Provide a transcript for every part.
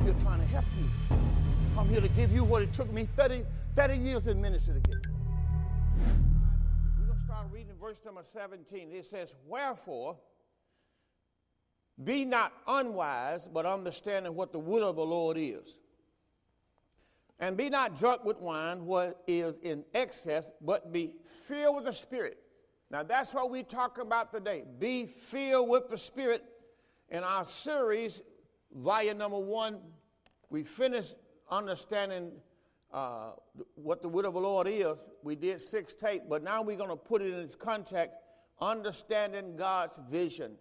I'm here trying to help you. I'm here to give you what it took me 30, 30 years in ministry to get. We're going to start reading verse number 17. It says, Wherefore, be not unwise, but understanding what the will of the Lord is. And be not drunk with wine, what is in excess, but be filled with the Spirit. Now that's what we're talking about today. Be filled with the Spirit. In our series, volume number one, we finished understanding uh, what the will of the Lord is. We did six tape, but now we're going to put it in its context, understanding God's vision.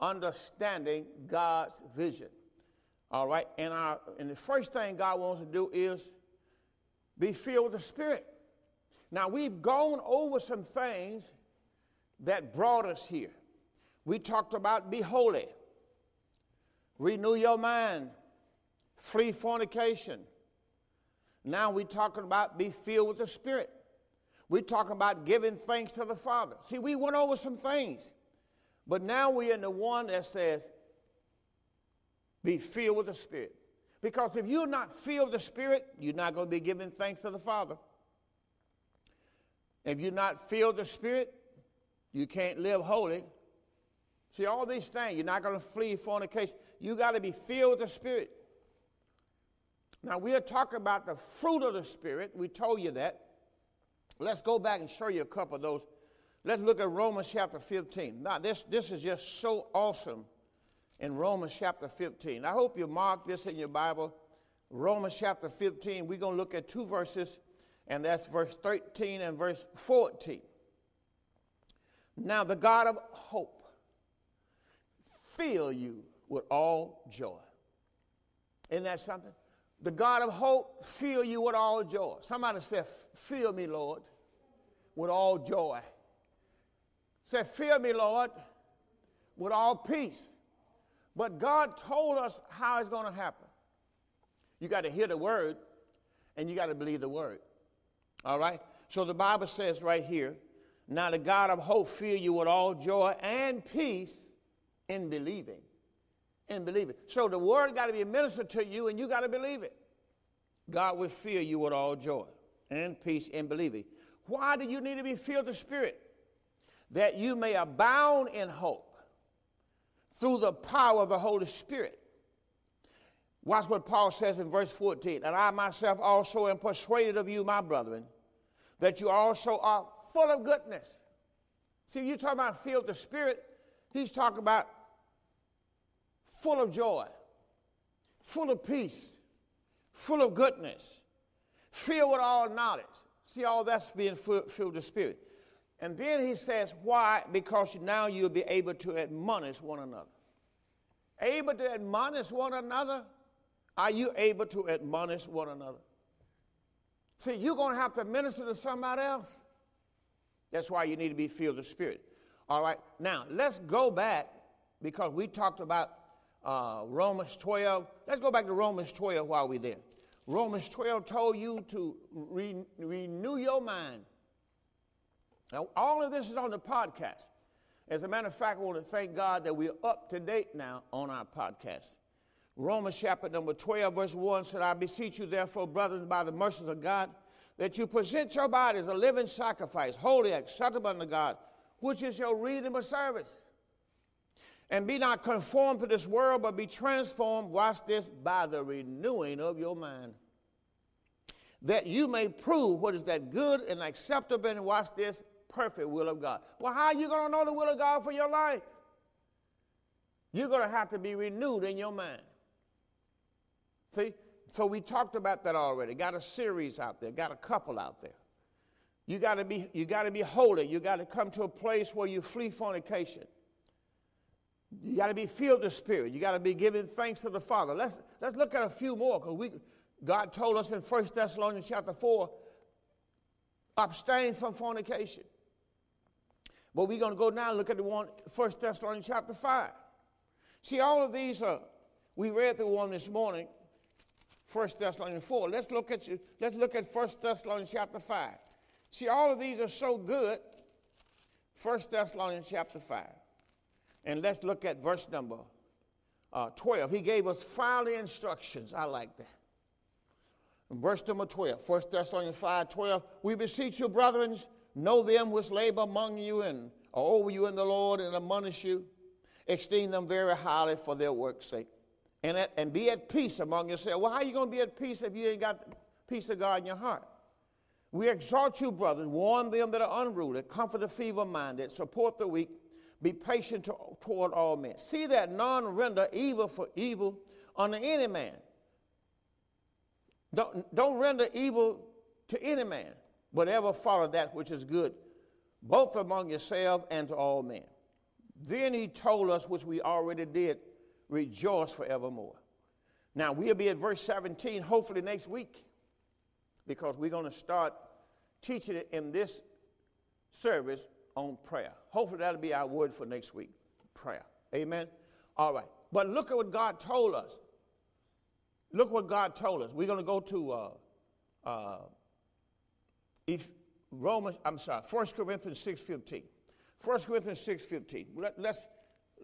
Understanding God's vision. All right, and our and the first thing God wants to do is be filled with the Spirit. Now we've gone over some things that brought us here. We talked about be holy, renew your mind, flee fornication. Now we're talking about be filled with the Spirit. We're talking about giving thanks to the Father. See, we went over some things, but now we're in the one that says be filled with the Spirit. Because if you're not filled with the Spirit, you're not going to be giving thanks to the Father. If you're not filled with the Spirit, you can't live holy. See, all these things, you're not going to flee fornication. You got to be filled with the Spirit. Now, we'll talk about the fruit of the Spirit. We told you that. Let's go back and show you a couple of those. Let's look at Romans chapter 15. Now, this, this is just so awesome in Romans chapter 15. I hope you mark this in your Bible. Romans chapter 15, we're going to look at two verses, and that's verse 13 and verse 14. Now, the God of hope fill you with all joy. Isn't that something? The God of hope fill you with all joy. Somebody said, Fill me, Lord, with all joy. Say, Fill me, Lord, with all peace but God told us how it's going to happen. You got to hear the word and you got to believe the word. All right? So the Bible says right here, now the God of hope fill you with all joy and peace in believing. In believing. So the word got to be ministered to you and you got to believe it. God will fill you with all joy and peace in believing. Why do you need to be filled with the Spirit? That you may abound in hope through the power of the Holy Spirit. Watch what Paul says in verse 14. And I myself also am persuaded of you, my brethren, that you also are full of goodness. See, you talking about filled the Spirit, he's talking about full of joy, full of peace, full of goodness, filled with all knowledge. See, all that's being filled with the Spirit. And then he says, Why? Because now you'll be able to admonish one another. Able to admonish one another? Are you able to admonish one another? See, you're going to have to minister to somebody else. That's why you need to be filled with Spirit. All right, now let's go back because we talked about uh, Romans 12. Let's go back to Romans 12 while we're there. Romans 12 told you to re- renew your mind now, all of this is on the podcast. As a matter of fact, I want to thank God that we're up to date now on our podcast. Romans chapter number 12, verse 1 said, I beseech you, therefore, brothers, by the mercies of God, that you present your bodies a living sacrifice, holy, acceptable unto God, which is your reasonable service. And be not conformed to this world, but be transformed, watch this, by the renewing of your mind. That you may prove what is that good and acceptable, and watch this, perfect will of God. Well, how are you going to know the will of God for your life? You're going to have to be renewed in your mind. See? So we talked about that already. Got a series out there, got a couple out there. You got to be you got to be holy. You got to come to a place where you flee fornication. You got to be filled with Spirit. You got to be giving thanks to the Father. Let's let's look at a few more because we God told us in 1 Thessalonians chapter 4, abstain from fornication. But we're going to go now and look at the one, 1 Thessalonians chapter 5. See, all of these are, we read the one this morning, 1 Thessalonians 4. Let's look at, you, let's look at 1 Thessalonians chapter 5. See, all of these are so good. 1 Thessalonians chapter 5. And let's look at verse number uh, 12, he gave us final instructions. I like that. In verse number 12, 1 Thessalonians 5 12, we beseech you, brethren, know them which labor among you and are over you in the Lord and admonish you. Esteem them very highly for their work's sake. And, at, and be at peace among yourselves. Well, how are you going to be at peace if you ain't got the peace of God in your heart? We exhort you, brothers, warn them that are unruly, comfort the feeble minded, support the weak, be patient to, toward all men. See that none render evil for evil unto any man. Don't, don't render evil to any man, but ever follow that which is good, both among yourselves and to all men. Then he told us, which we already did, rejoice forevermore. Now, we'll be at verse 17, hopefully next week, because we're going to start teaching it in this service on prayer. Hopefully, that'll be our word for next week prayer. Amen. All right. But look at what God told us. Look what God told us. We're going to go to uh, uh, if Romans, I'm sorry, 1 Corinthians 6.15. 1 Corinthians 6.15. Let, let's,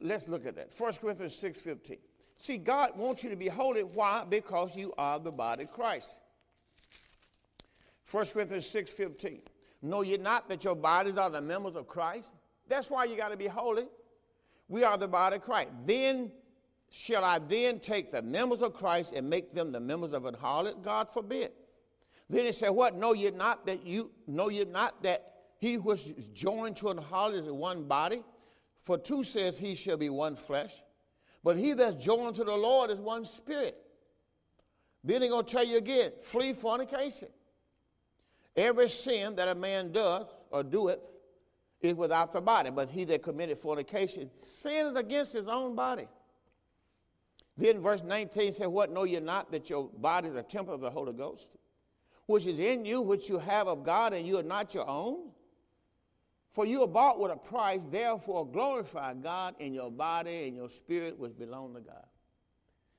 let's look at that. 1 Corinthians 6.15. See, God wants you to be holy. Why? Because you are the body of Christ. 1 Corinthians 6.15. Know ye not that your bodies are the members of Christ? That's why you got to be holy. We are the body of Christ. Then shall I then take the members of Christ and make them the members of an harlot? God forbid. Then he said, What? Know ye not that you know ye not that he was joined to an harlot is one body? For two says he shall be one flesh. But he that's joined to the Lord is one spirit. Then he's to tell you again, flee fornication. Every sin that a man does or doeth is without the body, but he that committed fornication sins against his own body. Then verse 19 says, What know you not that your body is a temple of the Holy Ghost, which is in you, which you have of God, and you are not your own? For you are bought with a price, therefore glorify God in your body and your spirit, which belong to God.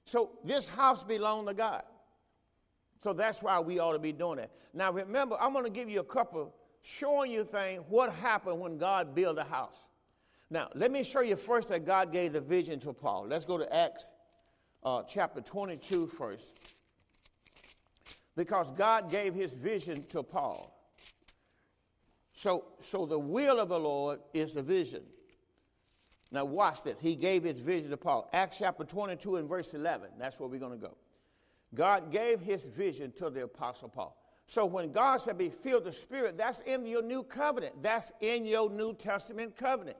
So this house belongs to God. So that's why we ought to be doing it. Now remember, I'm going to give you a couple showing you things what happened when God built a house. Now, let me show you first that God gave the vision to Paul. Let's go to Acts uh, chapter 22 first. Because God gave his vision to Paul. So, so the will of the Lord is the vision. Now, watch this. He gave his vision to Paul. Acts chapter 22 and verse 11. That's where we're going to go. God gave his vision to the Apostle Paul. So when God said be filled with the Spirit, that's in your new covenant. That's in your New Testament covenant.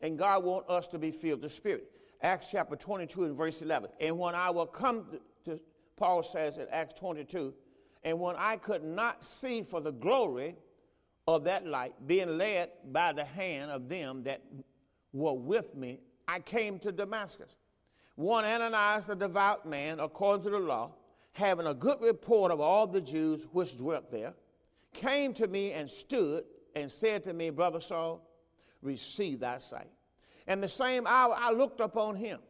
And God wants us to be filled with the Spirit. Acts chapter 22 and verse 11. And when I will come to Paul says in Acts 22, and when I could not see for the glory of that light, being led by the hand of them that were with me, I came to Damascus one Ananias, the devout man, according to the law, having a good report of all the Jews which dwelt there, came to me and stood and said to me, Brother Saul, receive thy sight. And the same hour I looked upon him,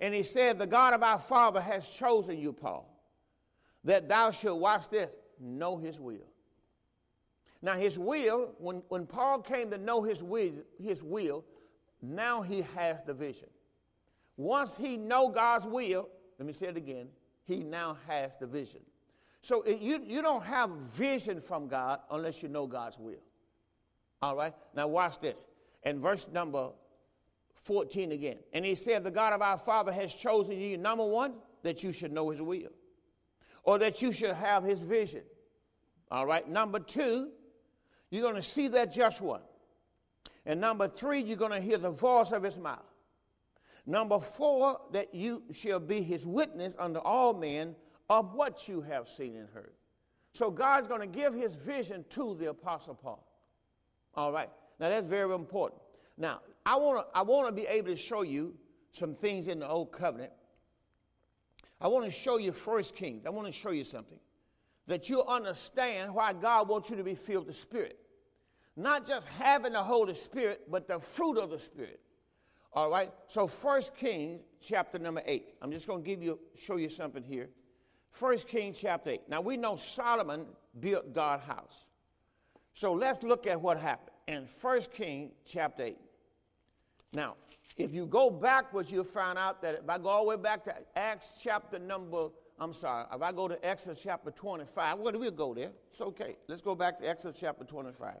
and he said, The God of our father has chosen you, Paul, that thou should watch this, know his will. Now, his will, when, when Paul came to know his will, his will, now he has the vision. Once he know God's will, let me say it again, he now has the vision. So it, you, you don't have vision from God unless you know God's will. All right? Now watch this. In verse number 14 again. And he said, The God of our Father has chosen you, number one, that you should know his will, or that you should have his vision. All right? Number two, you're going to see that just one. And number three, you're going to hear the voice of his mouth. Number four, that you shall be his witness unto all men of what you have seen and heard. So God's going to give his vision to the Apostle Paul. All right. Now that's very important. Now, I want to I want to be able to show you some things in the old covenant. I want to show you first Kings. I want to show you something that you'll understand why God wants you to be filled with the Spirit. Not just having the Holy Spirit, but the fruit of the Spirit. All right. So First Kings chapter number eight. I'm just going to give you show you something here. First Kings chapter eight. Now we know Solomon built God's house. So let's look at what happened in First King chapter eight. Now, if you go backwards, you'll find out that if I go all the way back to Acts chapter number, I'm sorry, if I go to Exodus chapter 25, well, we'll go there. It's okay. Let's go back to Exodus chapter 25.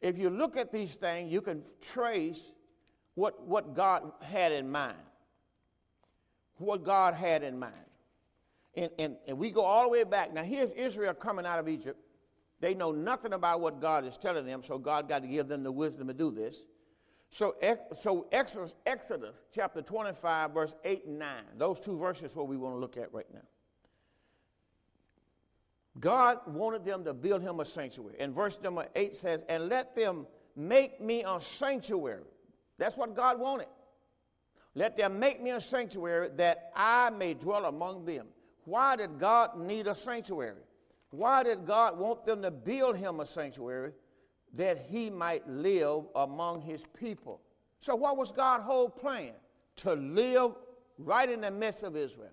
If you look at these things, you can trace what, what God had in mind. What God had in mind. And, and, and we go all the way back. Now, here's Israel coming out of Egypt. They know nothing about what God is telling them, so God got to give them the wisdom to do this. So, so Exodus, Exodus chapter 25, verse 8 and 9, those two verses what we want to look at right now. God wanted them to build him a sanctuary. And verse number 8 says, And let them make me a sanctuary. That's what God wanted. Let them make me a sanctuary that I may dwell among them. Why did God need a sanctuary? Why did God want them to build him a sanctuary? that he might live among his people. So, what was God's whole plan? To live right in the midst of Israel.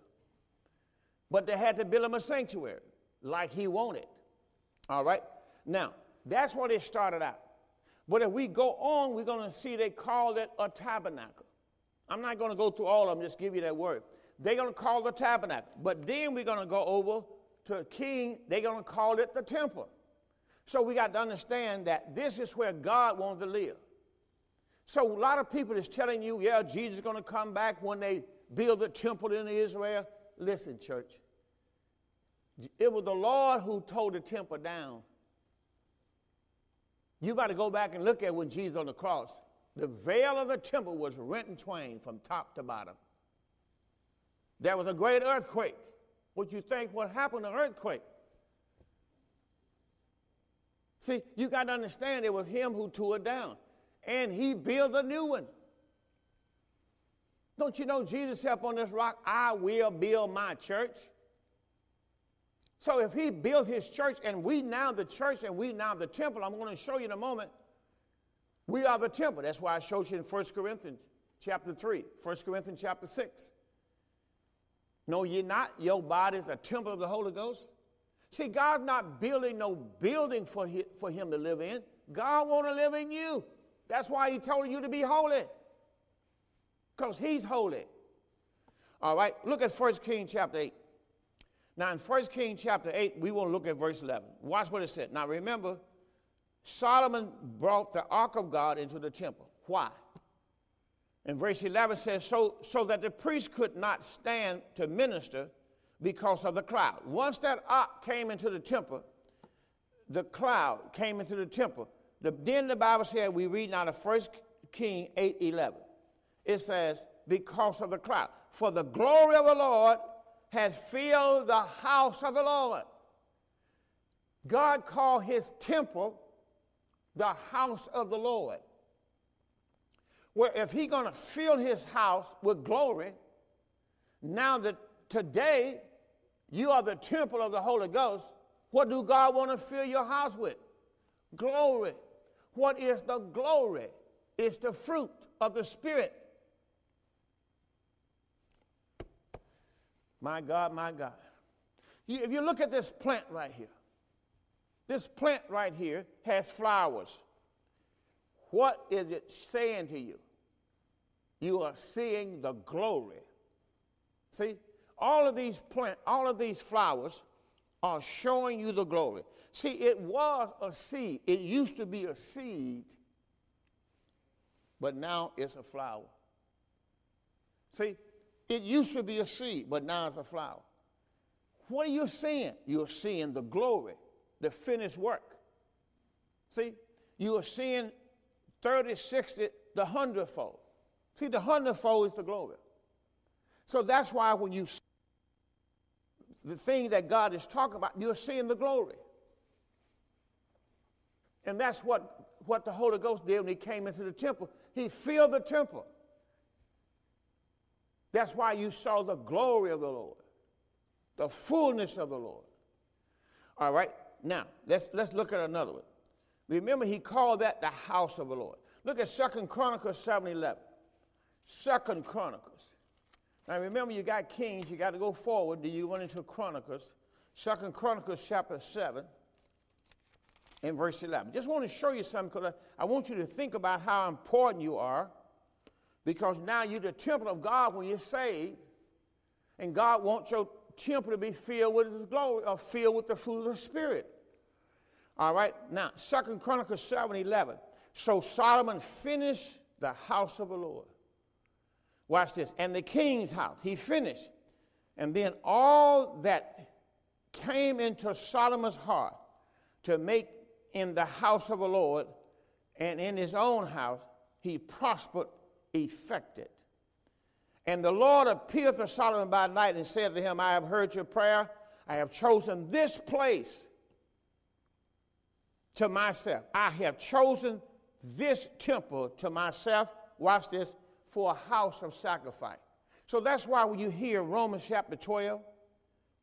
But they had to build him a sanctuary like he wanted. All right? Now, that's what it started out. But if we go on, we're going to see they called it a tabernacle. I'm not going to go through all of them, just give you that word. They're going to call the tabernacle. But then we're going to go over to king, they're going to call it the temple. So we got to understand that this is where God wants to live. So a lot of people is telling you, yeah, Jesus is going to come back when they build the temple in Israel. Listen, church. It was the Lord who tore the temple down. You got to go back and look at when Jesus on the cross. The veil of the temple was rent in twain from top to bottom. There was a great earthquake. What you think what happened to earthquake? See, you got to understand it was him who tore it down. And he built a new one. Don't you know Jesus said on this rock, I will build my church? So if he built his church and we now the church and we now the temple, I'm going to show you in a moment. We are the temple. That's why I showed you in 1 Corinthians chapter 3, 1 Corinthians chapter 6. No, you're not. Your body is a temple of the Holy Ghost. See, God's not building no building for for him to live in. God want to live in you. That's why he told you to be holy. Because he's holy. All right, look at 1 King chapter 8. Now, in 1 King chapter 8, we want to look at verse 11. Watch what it said. Now, remember, Solomon brought the ark of God into the temple. Why? And verse 11 says, so, so that the priest could not stand to minister because of the cloud. Once that ark came into the temple, the cloud came into the temple. The, then the Bible said, we read now the first King 8 11. It says, because of the cloud. For the glory of the Lord has filled the house of the Lord. God called his temple the house of the Lord. Where if he's going to fill his house with glory, now that today you are the temple of the Holy Ghost. What do God want to fill your house with? Glory. What is the glory? It's the fruit of the Spirit. My God, my God. If you look at this plant right here, this plant right here has flowers. What is it saying to you? You are seeing the glory. See, all of these plant, all of these flowers are showing you the glory. See, it was a seed. It used to be a seed, but now it's a flower. See, it used to be a seed, but now it's a flower. What are you seeing? You're seeing the glory, the finished work. See, you are seeing 30, 60, the hundredfold. See, the hundredfold is the glory. So that's why when you see the thing that God is talking about, you're seeing the glory. And that's what, what the Holy Ghost did when he came into the temple. He filled the temple. That's why you saw the glory of the Lord, the fullness of the Lord. All right, now let's, let's look at another one. Remember, he called that the house of the Lord. Look at Second Chronicles 7 11. Second Chronicles now remember, you got Kings, you got to go forward. Do you went into Chronicles, Second Chronicles chapter 7 and verse 11. Just want to show you something because I want you to think about how important you are Because now you're the temple of God when you're saved, and God wants your temple to be filled with his glory or filled with the fruit of the Spirit. All right, now, Second Chronicles 7 11. So Solomon finished the house of the Lord. Watch this. And the king's house, he finished. And then all that came into Solomon's heart to make in the house of the Lord and in his own house, he prospered, effected. And the Lord appeared to Solomon by night and said to him, I have heard your prayer. I have chosen this place to myself. I have chosen this temple to myself. Watch this for a house of sacrifice. So that's why when you hear Romans chapter 12,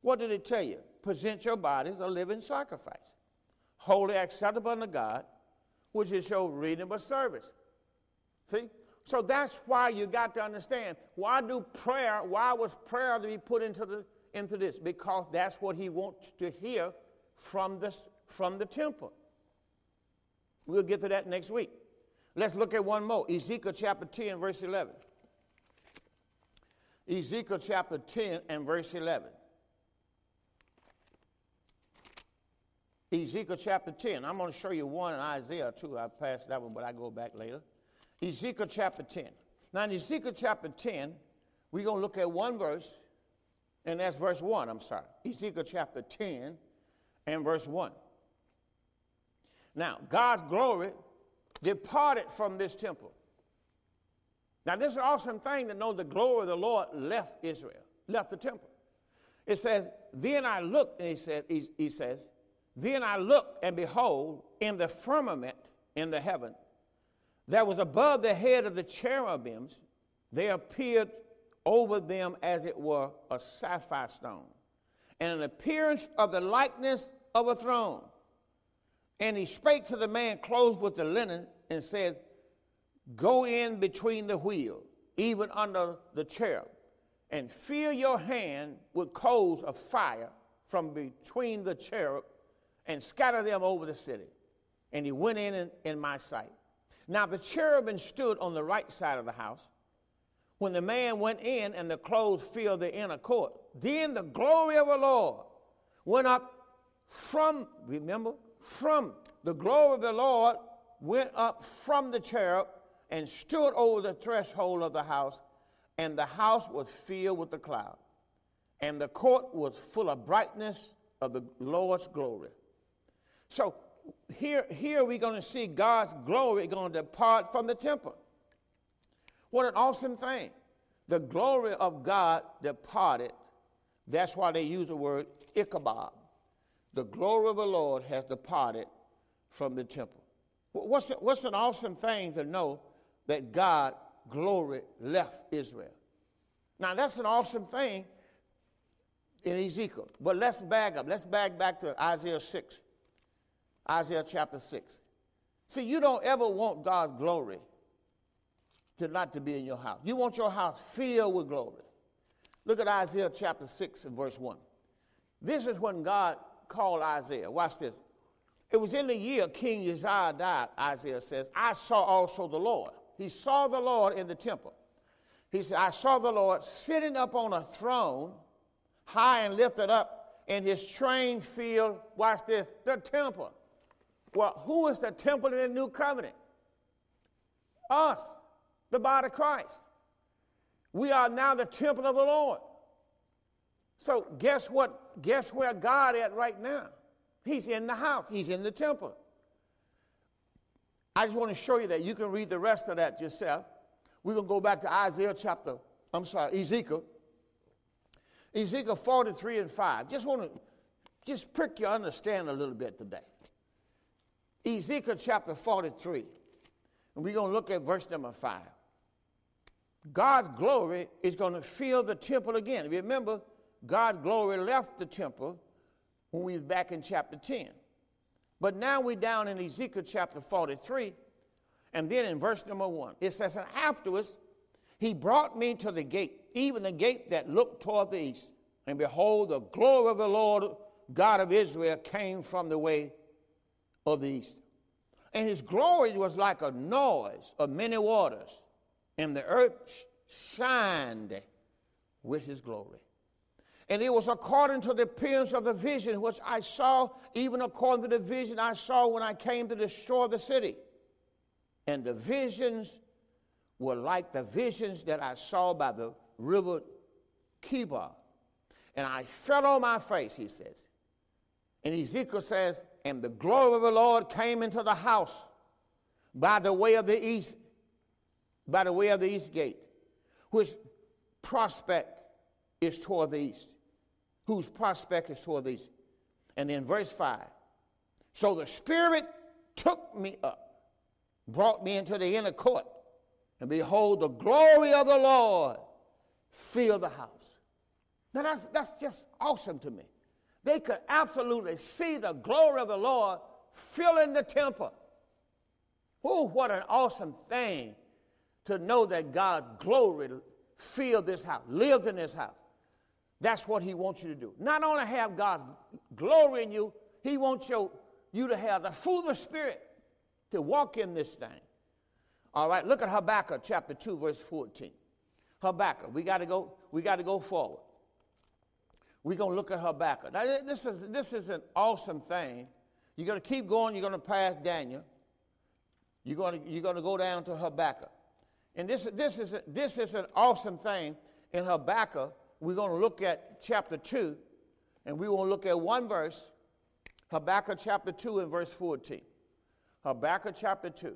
what did it tell you? Present your bodies a living sacrifice, holy, acceptable unto God, which is your reasonable service. See? So that's why you got to understand why do prayer, why was prayer to be put into, the, into this? Because that's what he wants to hear from, this, from the temple. We'll get to that next week. Let's look at one more Ezekiel chapter 10, verse 11. Ezekiel chapter 10 and verse 11. Ezekiel chapter 10. I'm going to show you one in Isaiah too. I passed that one, but I go back later. Ezekiel chapter 10. Now, in Ezekiel chapter 10, we're going to look at one verse, and that's verse 1. I'm sorry. Ezekiel chapter 10 and verse 1. Now, God's glory departed from this temple. Now, this is an awesome thing to know the glory of the Lord left Israel, left the temple. It says, Then I looked, and he, said, he, he says, Then I looked, and behold, in the firmament in the heaven, that was above the head of the cherubims, there appeared over them as it were a sapphire stone, and an appearance of the likeness of a throne. And he spake to the man clothed with the linen and said, Go in between the wheel, even under the cherub, and fill your hand with coals of fire from between the cherub and scatter them over the city. And he went in in, in my sight. Now the cherubim stood on the right side of the house. When the man went in and the clothes filled the inner court, then the glory of the Lord went up from, remember, from the glory of the Lord went up from the cherub and stood over the threshold of the house, and the house was filled with the cloud. And the court was full of brightness of the Lord's glory. So here, here we're going to see God's glory going to depart from the temple. What an awesome thing. The glory of God departed. That's why they use the word Ichabod. The glory of the Lord has departed from the temple. What's, what's an awesome thing to know that God glory left Israel? Now, that's an awesome thing in Ezekiel. But let's back up. Let's back back to Isaiah 6. Isaiah chapter 6. See, you don't ever want God's glory to not to be in your house. You want your house filled with glory. Look at Isaiah chapter 6 and verse 1. This is when God called Isaiah. Watch this. It was in the year King Uzziah died, Isaiah says, I saw also the Lord. He saw the Lord in the temple. He said, I saw the Lord sitting up on a throne, high and lifted up, and his train filled, watch this, the temple. Well, who is the temple in the new covenant? Us, the body of Christ. We are now the temple of the Lord. So guess what? Guess where God at right now? He's in the house. He's in the temple. I just want to show you that. You can read the rest of that yourself. We're going to go back to Isaiah chapter, I'm sorry, Ezekiel. Ezekiel 43 and 5. Just want to just prick your understand a little bit today. Ezekiel chapter 43. And we're going to look at verse number 5. God's glory is going to fill the temple again. Remember, God's glory left the temple when we was back in chapter 10. But now we're down in Ezekiel chapter 43, and then in verse number 1, it says, And afterwards he brought me to the gate, even the gate that looked toward the east. And behold, the glory of the Lord God of Israel came from the way of the east. And his glory was like a noise of many waters, and the earth shined with his glory. And it was according to the appearance of the vision which I saw, even according to the vision I saw when I came to destroy the city. And the visions were like the visions that I saw by the river Chebar. And I fell on my face, he says. And Ezekiel says, And the glory of the Lord came into the house by the way of the east, by the way of the east gate, which prospect is toward the east whose prospect is toward the east. And then verse 5 So the Spirit took me up, brought me into the inner court, and behold, the glory of the Lord filled the house. Now that's, that's just awesome to me. They could absolutely see the glory of the Lord filling the temple. Oh, what an awesome thing to know that God's glory filled this house, lived in this house. That's what he wants you to do. Not only have God's glory in you, he wants you, you to have the fruit of Spirit to walk in this thing. All right, look at Habakkuk chapter 2, verse 14. Habakkuk, we got to go, we got to go forward. We're going to look at Habakkuk. Now, this is, this is an awesome thing. You're going to keep going, you're going to pass Daniel. You're going to, you're going to go down to Habakkuk. And this, this, is, this is an awesome thing in Habakkuk we're going to look at chapter 2, and we will look at one verse, Habakkuk chapter 2 and verse 14. Habakkuk chapter 2.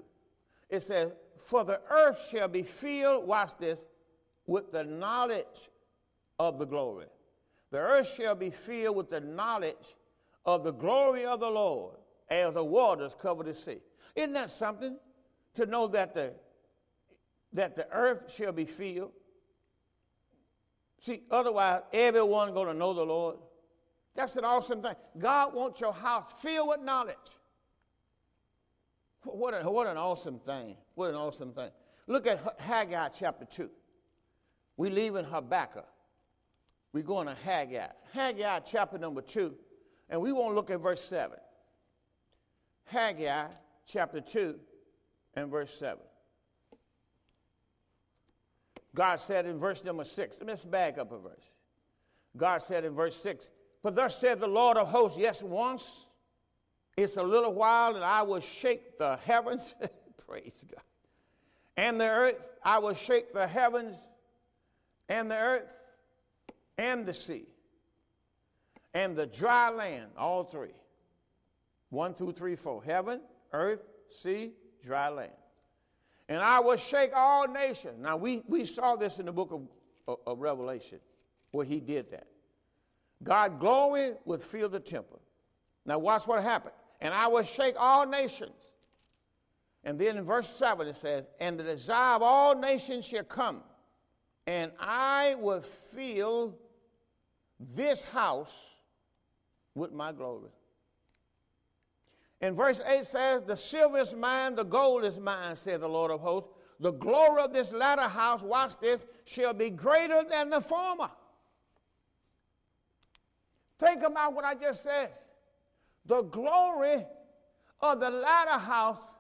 It says, For the earth shall be filled, watch this, with the knowledge of the glory. The earth shall be filled with the knowledge of the glory of the Lord as the waters cover the sea. Isn't that something? To know that the, that the earth shall be filled See, otherwise, everyone going to know the Lord. That's an awesome thing. God wants your house filled with knowledge. What, a, what an awesome thing. What an awesome thing. Look at Haggai chapter 2. We leave in Habakkuk. We're going to Haggai. Haggai chapter number 2. And we won't look at verse 7. Haggai chapter 2 and verse 7. God said in verse number six, let's back up a verse. God said in verse six, For thus said the Lord of hosts, yes, once, it's a little while, and I will shake the heavens, praise God, and the earth, I will shake the heavens and the earth and the sea and the dry land, all three. One through three, four. Heaven, earth, sea, dry land and I will shake all nations. Now, we, we saw this in the book of, of, of Revelation where he did that. God glory would fill the temple. Now, watch what happened. And I will shake all nations. And then in verse 7 it says, And the desire of all nations shall come, and I will fill this house with my glory. And verse 8 says, The silver is mine, the gold is mine, said the Lord of hosts. The glory of this latter house, watch this, shall be greater than the former. Think about what I just said. The glory of the latter house,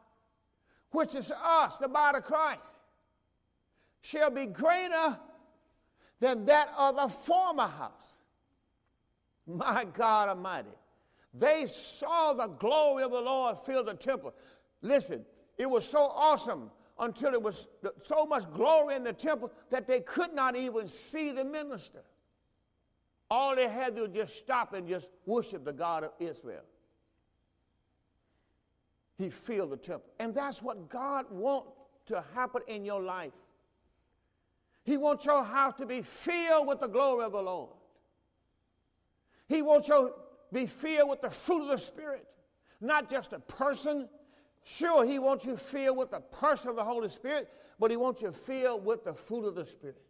which is us, the body of Christ, shall be greater than that of the former house. My God Almighty. They saw the glory of the Lord fill the temple. Listen, it was so awesome until it was so much glory in the temple that they could not even see the minister. All they had to do was just stop and just worship the God of Israel. He filled the temple. And that's what God wants to happen in your life. He wants your house to be filled with the glory of the Lord. He wants your be filled with the fruit of the Spirit, not just a person. Sure, He wants you filled with the person of the Holy Spirit, but He wants you filled with the fruit of the Spirit.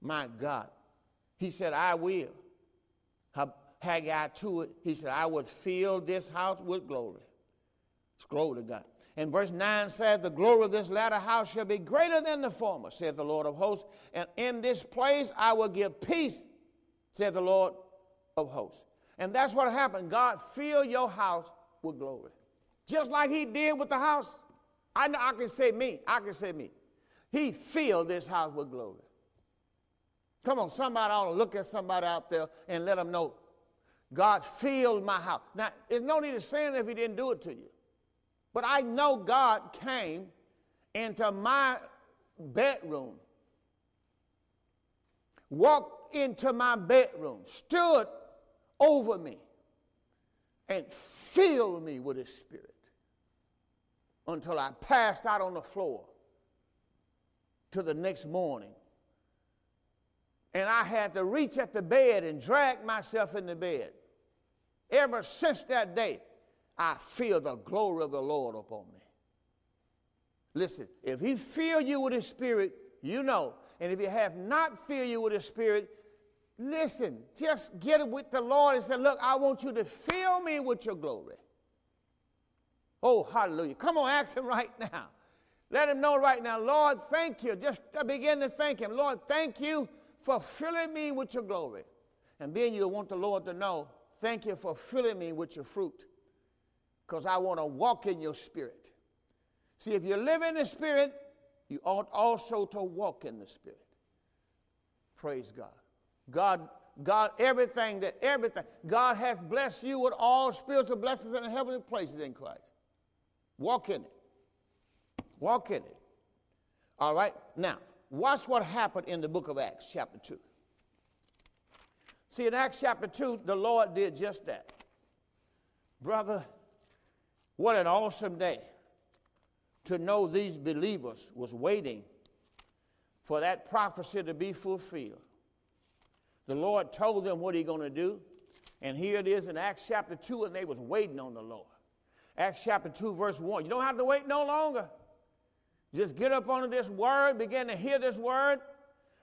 My God. He said, I will. Haggai to it, he said, I will fill this house with glory. It's glory to God. And verse 9 says, The glory of this latter house shall be greater than the former, said the Lord of hosts. And in this place I will give peace, said the Lord of hosts. And that's what happened. God filled your house with glory. Just like he did with the house. I know I can say me. I can say me. He filled this house with glory. Come on, somebody ought to look at somebody out there and let them know God filled my house. Now, there's no need of saying if He didn't do it to you. But I know God came into my bedroom, walked into my bedroom, stood over me, and filled me with His Spirit until I passed out on the floor to the next morning. And I had to reach at the bed and drag myself in the bed. Ever since that day, I feel the glory of the Lord upon me. Listen, if he fill you with his spirit, you know. And if he have not filled you with his spirit, listen, just get it with the Lord and say, look, I want you to fill me with your glory. Oh, hallelujah. Come on, ask him right now. Let him know right now, Lord, thank you. Just uh, begin to thank him. Lord, thank you for filling me with your glory. And then you'll want the Lord to know, thank you for filling me with your fruit because I want to walk in your spirit. See, if you live in the spirit, you ought also to walk in the spirit. Praise God. God, God, everything that everything, God has blessed you with all spiritual blessings in the heavenly places in Christ. Walk in it. Walk in it. All right? Now, watch what happened in the book of Acts, chapter 2. See, in Acts chapter 2, the Lord did just that. Brother, what an awesome day to know these believers was waiting for that prophecy to be fulfilled. The Lord told them what He's going to do, and here it is in Acts chapter 2, and they was waiting on the Lord. Acts chapter 2, verse 1. You don't have to wait no longer. Just get up under this word, begin to hear this word,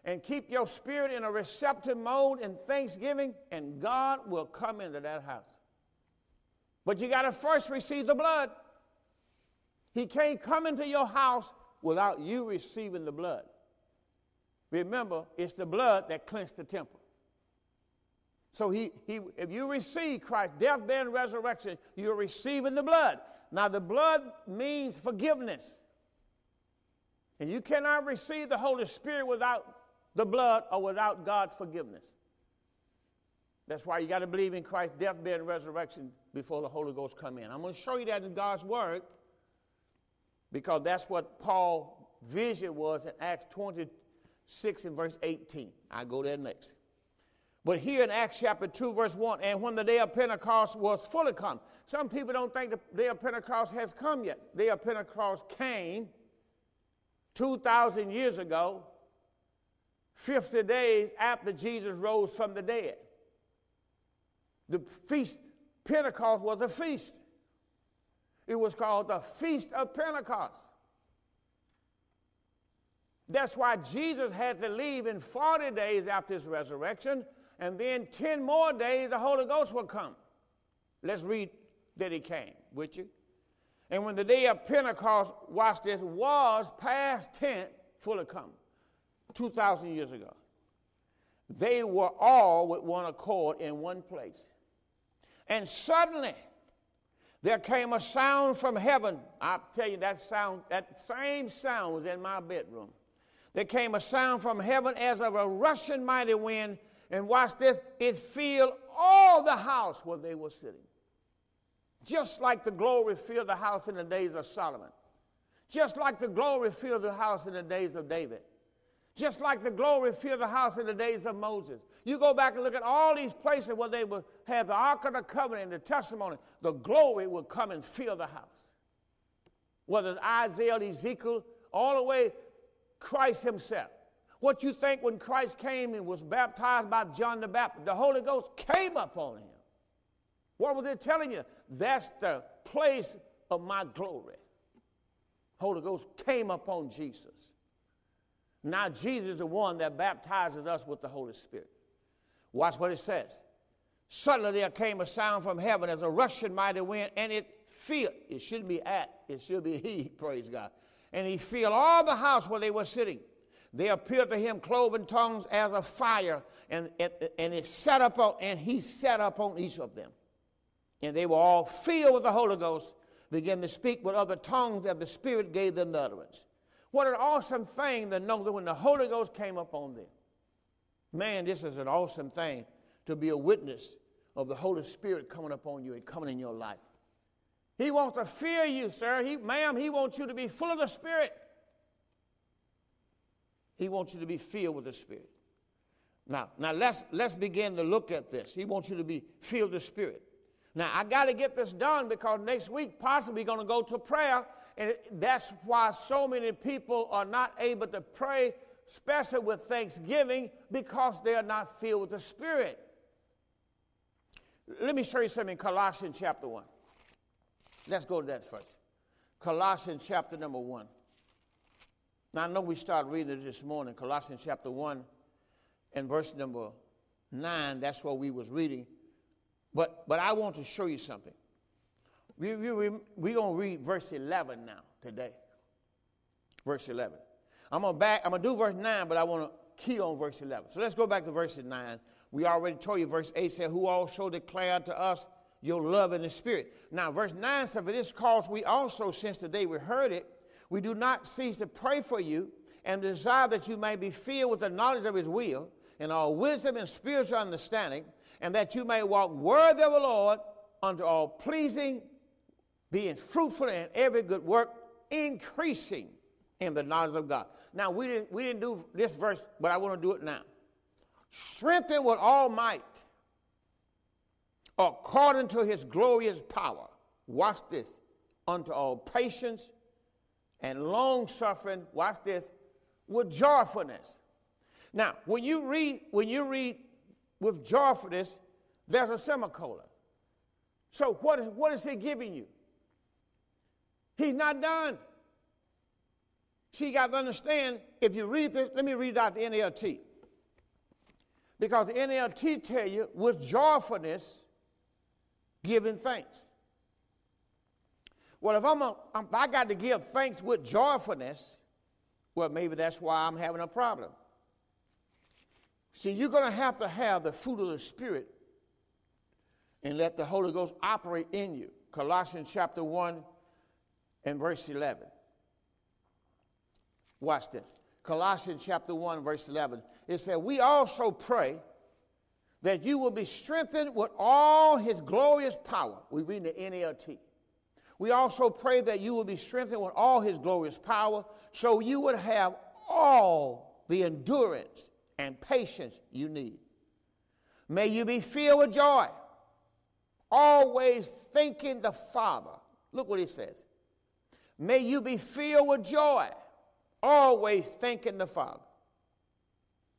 and keep your spirit in a receptive mode in thanksgiving, and God will come into that house. But you got to first receive the blood. He can't come into your house without you receiving the blood. Remember, it's the blood that cleansed the temple. So he, he, if you receive Christ, death, burial, and resurrection, you're receiving the blood. Now, the blood means forgiveness. And you cannot receive the Holy Spirit without the blood or without God's forgiveness. That's why you got to believe in Christ's death, burial, and resurrection before the Holy Ghost come in. I'm going to show you that in God's Word because that's what Paul's vision was in Acts 26 and verse 18. I go there next. But here in Acts chapter 2, verse 1, and when the day of Pentecost was fully come. Some people don't think the day of Pentecost has come yet. The day of Pentecost came 2,000 years ago, 50 days after Jesus rose from the dead. The feast, Pentecost was a feast. It was called the Feast of Pentecost. That's why Jesus had to leave in 40 days after his resurrection and then 10 more days the Holy Ghost will come. Let's read that he came, would you? And when the day of Pentecost, watch this, was past tense, fully come, 2,000 years ago. They were all with one accord in one place. And suddenly, there came a sound from heaven. I tell you, that sound, that same sound was in my bedroom. There came a sound from heaven as of a rushing mighty wind, and watch this, it filled all the house where they were sitting. Just like the glory filled the house in the days of Solomon. Just like the glory filled the house in the days of David. Just like the glory filled the house in the days of Moses. You go back and look at all these places where they would have the Ark of the Covenant and the testimony, the glory would come and fill the house. Whether it's Isaiah, Ezekiel, all the way Christ himself. What you think when Christ came and was baptized by John the Baptist, the Holy Ghost came upon him. What was it telling you? That's the place of my glory. Holy Ghost came upon Jesus. Now Jesus is the one that baptizes us with the Holy Spirit. Watch what it says. Suddenly there came a sound from heaven as a rushing mighty wind, and it filled, it shouldn't be at, it should be he, praise God. And he filled all the house where they were sitting. They appeared to him cloven tongues as a fire, and, and, and it set up on, and he set up on each of them. And they were all filled with the Holy Ghost, began to speak with other tongues that the Spirit gave them the utterance. What an awesome thing to know that when the Holy Ghost came upon them. Man, this is an awesome thing to be a witness of the Holy Spirit coming upon you and coming in your life. He wants to fear you, sir. He, ma'am, he wants you to be full of the Spirit. He wants you to be filled with the Spirit. Now, now let's let's begin to look at this. He wants you to be filled with the Spirit. Now I got to get this done because next week possibly going to go to prayer, and that's why so many people are not able to pray, especially with Thanksgiving, because they are not filled with the Spirit. Let me show you something in Colossians chapter 1. Let's go to that first. Colossians chapter number 1. Now, I know we started reading it this morning, Colossians chapter 1 and verse number 9. That's what we was reading. But, but I want to show you something. We, we, we, we're going to read verse 11 now, today. Verse 11. I'm going to back, I'm going to do verse 9, but I want to key on verse 11. So let's go back to verse 9 we already told you, verse 8 said, Who also declared to us your love in the Spirit. Now, verse 9 said, For this cause we also, since the day we heard it, we do not cease to pray for you and desire that you may be filled with the knowledge of his will and all wisdom and spiritual understanding, and that you may walk worthy of the Lord unto all pleasing, being fruitful in every good work, increasing in the knowledge of God. Now, we didn't, we didn't do this verse, but I want to do it now strengthened with all might according to his glorious power. Watch this. Unto all patience and long suffering, watch this, with joyfulness. Now, when you read, when you read with joyfulness, there's a semicolon. So what is, what is he giving you? He's not done. See, you got to understand, if you read this, let me read out the NLT. Because the NLT tell you with joyfulness, giving thanks. Well, if I'm if I got to give thanks with joyfulness, well, maybe that's why I'm having a problem. See, you're going to have to have the fruit of the Spirit and let the Holy Ghost operate in you. Colossians chapter 1 and verse 11. Watch this. Colossians chapter 1, verse 11. It said, We also pray that you will be strengthened with all his glorious power. We read the NLT. We also pray that you will be strengthened with all his glorious power, so you would have all the endurance and patience you need. May you be filled with joy, always thinking the Father. Look what he says. May you be filled with joy always thanking the Father.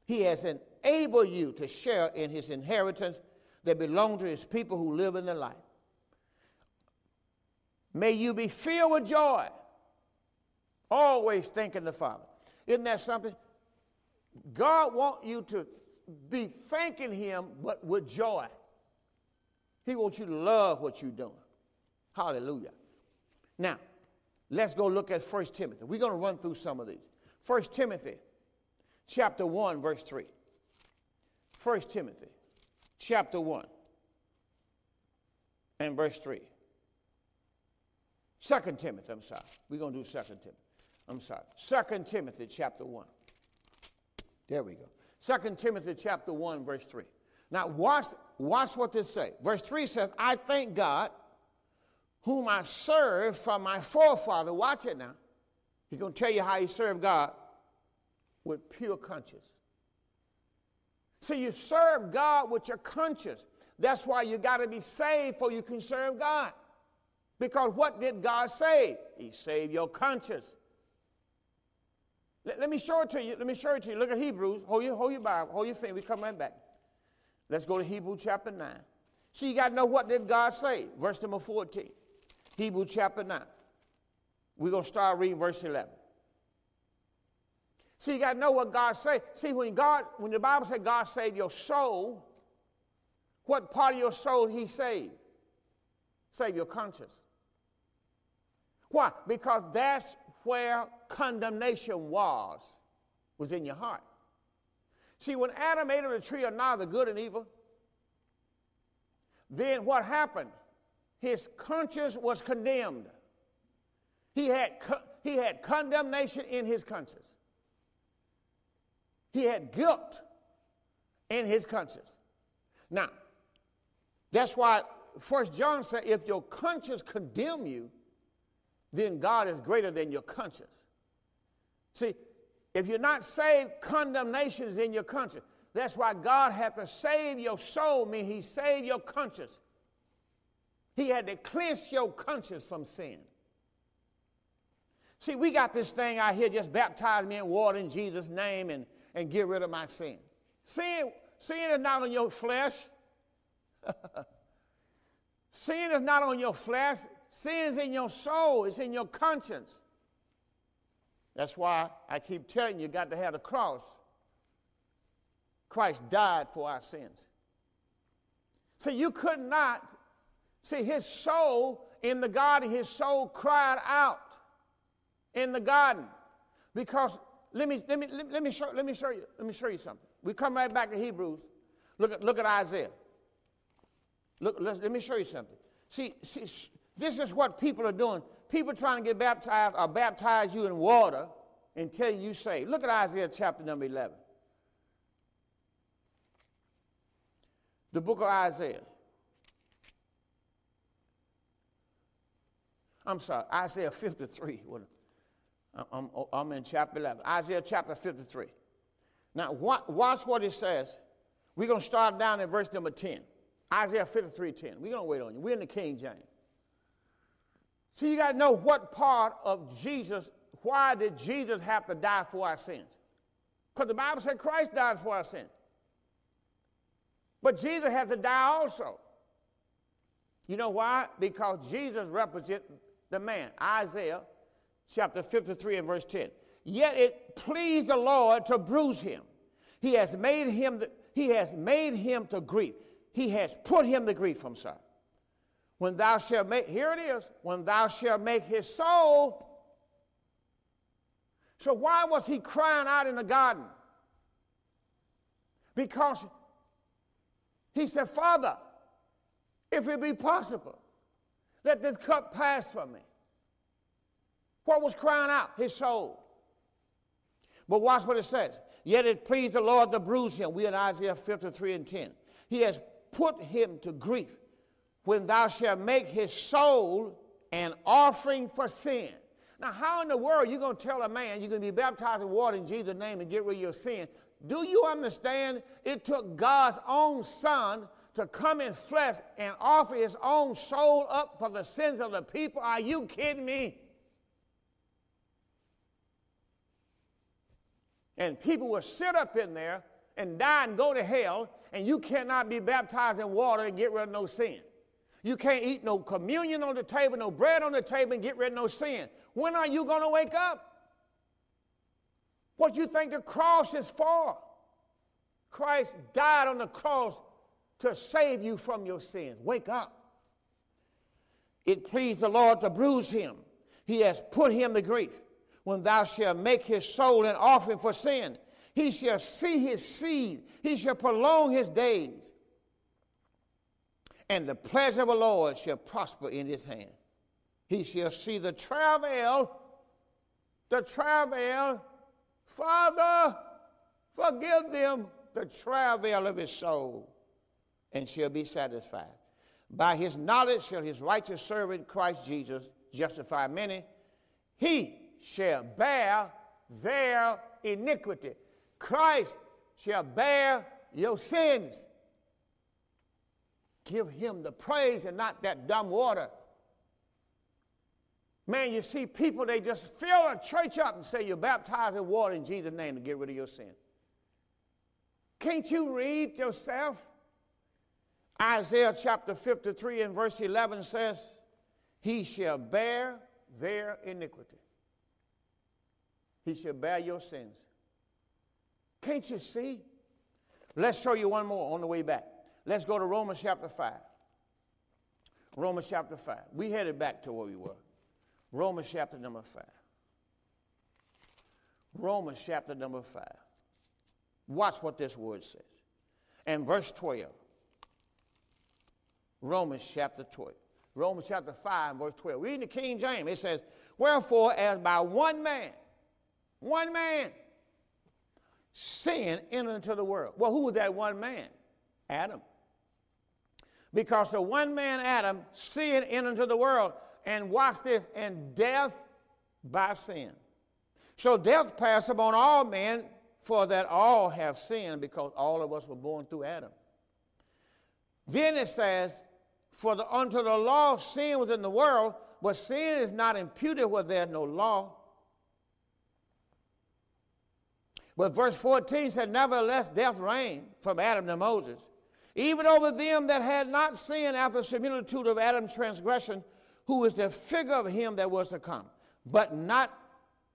He has enabled you to share in his inheritance that belongs to his people who live in the light. May you be filled with joy, always thanking the Father. Isn't that something? God wants you to be thanking him, but with joy. He wants you to love what you're doing. Hallelujah. Now, Let's go look at 1 Timothy. We're going to run through some of these. 1 Timothy chapter 1, verse 3. 1 Timothy chapter 1 and verse 3. 2 Timothy, I'm sorry. We're going to do Second Timothy. I'm sorry. Second Timothy chapter 1. There we go. Second Timothy chapter 1, verse 3. Now watch, watch what this say. Verse 3 says, I thank God whom I serve from my forefather. Watch it now. He's going to tell you how he served God with pure conscience. So you serve God with your conscience. That's why you got to be saved for you can serve God. Because what did God save? He saved your conscience. Let, let, me show it to you. Let me show it to you. Look at Hebrews. Hold your, hold your Bible. Hold your finger. We come right back. Let's go to Hebrews chapter 9. So you got to know what did God say. Verse number 14. Hebrew chapter 9. We're going to start reading verse 11. See, you got to know what God said. See, when God, when the Bible said God saved your soul, what part of your soul he saved? Save your conscience. Why? Because that's where condemnation was, was in your heart. See, when Adam ate of the tree of knowledge of good and evil, then what happened? his conscience was condemned. He had, he had condemnation in his conscience. He had guilt in his conscience. Now, that's why First John said, if your conscience condemn you, then God is greater than your conscience. See, if you're not saved, condemnation is in your conscience. That's why God had to save your soul, mean He saved your conscience. He had to cleanse your conscience from sin. See, we got this thing out here just baptize me in water in Jesus' name and, and get rid of my sin. Sin, sin is not on your flesh. sin is not on your flesh. Sin is in your soul, it's in your conscience. That's why I keep telling you, you got to have the cross. Christ died for our sins. See, you could not, see, his soul in the garden, his soul cried out in the garden. Because let me, let me, let me, show, let me show you, let me show you something. We come right back to Hebrews. Look at, look at Isaiah. Look, let me show you something. See, see, this is what people are doing. People trying to get baptized or baptize you in water until you say, look at Isaiah chapter number 11. The book of Isaiah. I'm sorry, Isaiah 53. I'm, oh, I'm in chapter 11. Isaiah chapter 53. Now, watch what it says. We're going to start down in verse number 10. Isaiah 53 10. We're going to wait on you. We're in the King James. See, you got to know what part of Jesus, why did Jesus have to die for our sins? Because the Bible said Christ died for our sins. But Jesus had to die also. You know why? Because Jesus represents the man. Isaiah chapter 53 and verse 10. Yet it pleased the Lord to bruise him. He has made him, the, he has made him to grief. He has put him to grief, I'm sorry. When thou shalt make, here it is, when thou shalt make his soul. So why was he crying out in the garden? Because he said, Father, if it be possible, let this cup pass from me. What was crying out? His soul. But watch what it says. Yet it pleased the Lord to bruise him. We in Isaiah 53 and 10. He has put him to grief when thou shalt make his soul an offering for sin. Now, how in the world are you going to tell a man you're going to be baptized in water in Jesus' name and get rid of your sin? Do you understand? It took God's own son to come in flesh and offer his own soul up for the sins of the people. Are you kidding me? And people will sit up in there and die and go to hell, and you cannot be baptized in water and get rid of no sin. You can't eat no communion on the table, no bread on the table, and get rid of no sin. When are you going to wake up? What you think the cross is for? Christ died on the cross to save you from your sins. Wake up. It pleased the Lord to bruise him. He has put him to grief. When thou shalt make his soul an offering for sin, he shall see his seed, he shall prolong his days, and the pleasure of the Lord shall prosper in his hand. He shall see the travail, the travail, Father, forgive them the travail of his soul, and shall be satisfied. By his knowledge shall his righteous servant Christ Jesus justify many. He shall bear their iniquity. Christ shall bear your sins. Give him the praise and not that dumb water. Man, you see people, they just fill a church up and say you're baptized in water in Jesus' name to get rid of your sin. Can't you read yourself? Isaiah chapter 53 and verse 11 says, He shall bear their iniquity. He shall bear your sins. Can't you see? Let's show you one more on the way back. Let's go to Romans chapter 5. Romans chapter 5. We headed back to where we were. Romans chapter number 5. Romans chapter number 5. Watch what this word says. And verse 12. Romans chapter 12. Romans chapter 5, verse 12. Reading the King James, it says, Wherefore, as by one man, one man, sin entered into the world. Well, who was that one man? Adam. Because the one man Adam, sin entered into the world, and watch this, and death by sin. So death passed upon all men, for that all have sinned, because all of us were born through Adam. Then it says, For the, unto the law sin was in the world, but sin is not imputed where there's no law. But verse 14 said, Nevertheless, death reigned from Adam to Moses, even over them that had not sinned after the similitude of Adam's transgression, who is the figure of him that was to come, but not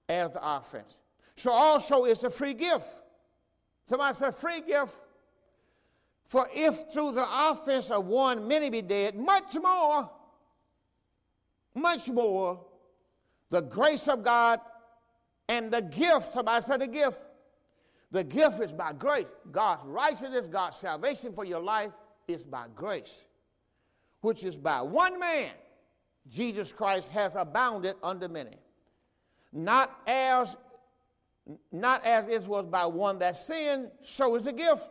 as the offense. So also is the free gift. Somebody said, free gift. For if through the offense of one many be dead, much more, much more, the grace of God and the gift, somebody said the gift, the gift is by grace. God's righteousness, God's salvation for your life is by grace, which is by one man, Jesus Christ, has abounded unto many. Not as, not as it was by one that sinned, so is the gift.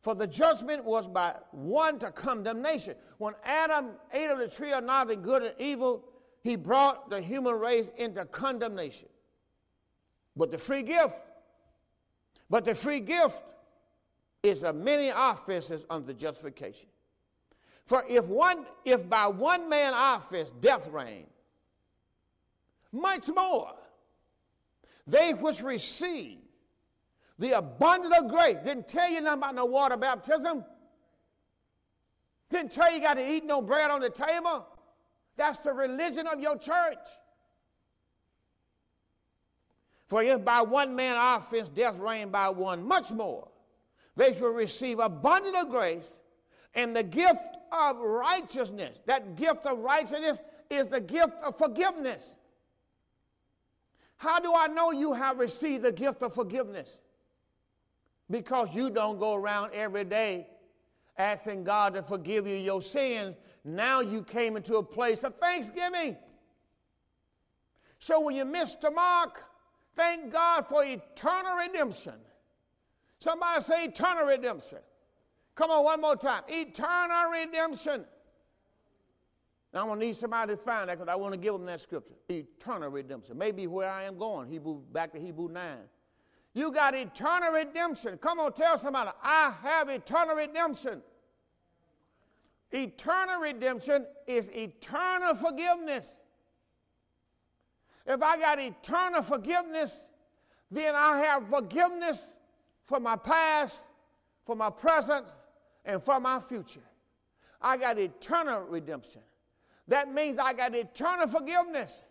For the judgment was by one to condemnation. When Adam ate of the tree of knowledge good and evil, he brought the human race into condemnation. But the free gift but the free gift is of many offenses unto justification. For if one, if by one man offense death reigned, much more they which receive the abundance of grace. Didn't tell you nothing about no water baptism. Didn't tell you, you got to eat no bread on the table. That's the religion of your church. For if by one man offense death reigned by one, much more they shall receive abundant of grace and the gift of righteousness. That gift of righteousness is the gift of forgiveness. How do I know you have received the gift of forgiveness? Because you don't go around every day asking God to forgive you your sins. Now you came into a place of thanksgiving. So when you miss the mark, Thank God for eternal redemption. Somebody say eternal redemption. Come on, one more time. Eternal redemption. Now, I'm going to need somebody to find that because I want to give them that scripture. Eternal redemption. Maybe where I am going, Hebrew, back to Hebrew 9. You got eternal redemption. Come on, tell somebody, I have eternal redemption. Eternal redemption is eternal forgiveness. If I got eternal forgiveness, then I have forgiveness for my past, for my present, and for my future. I got eternal redemption. That means I got eternal forgiveness.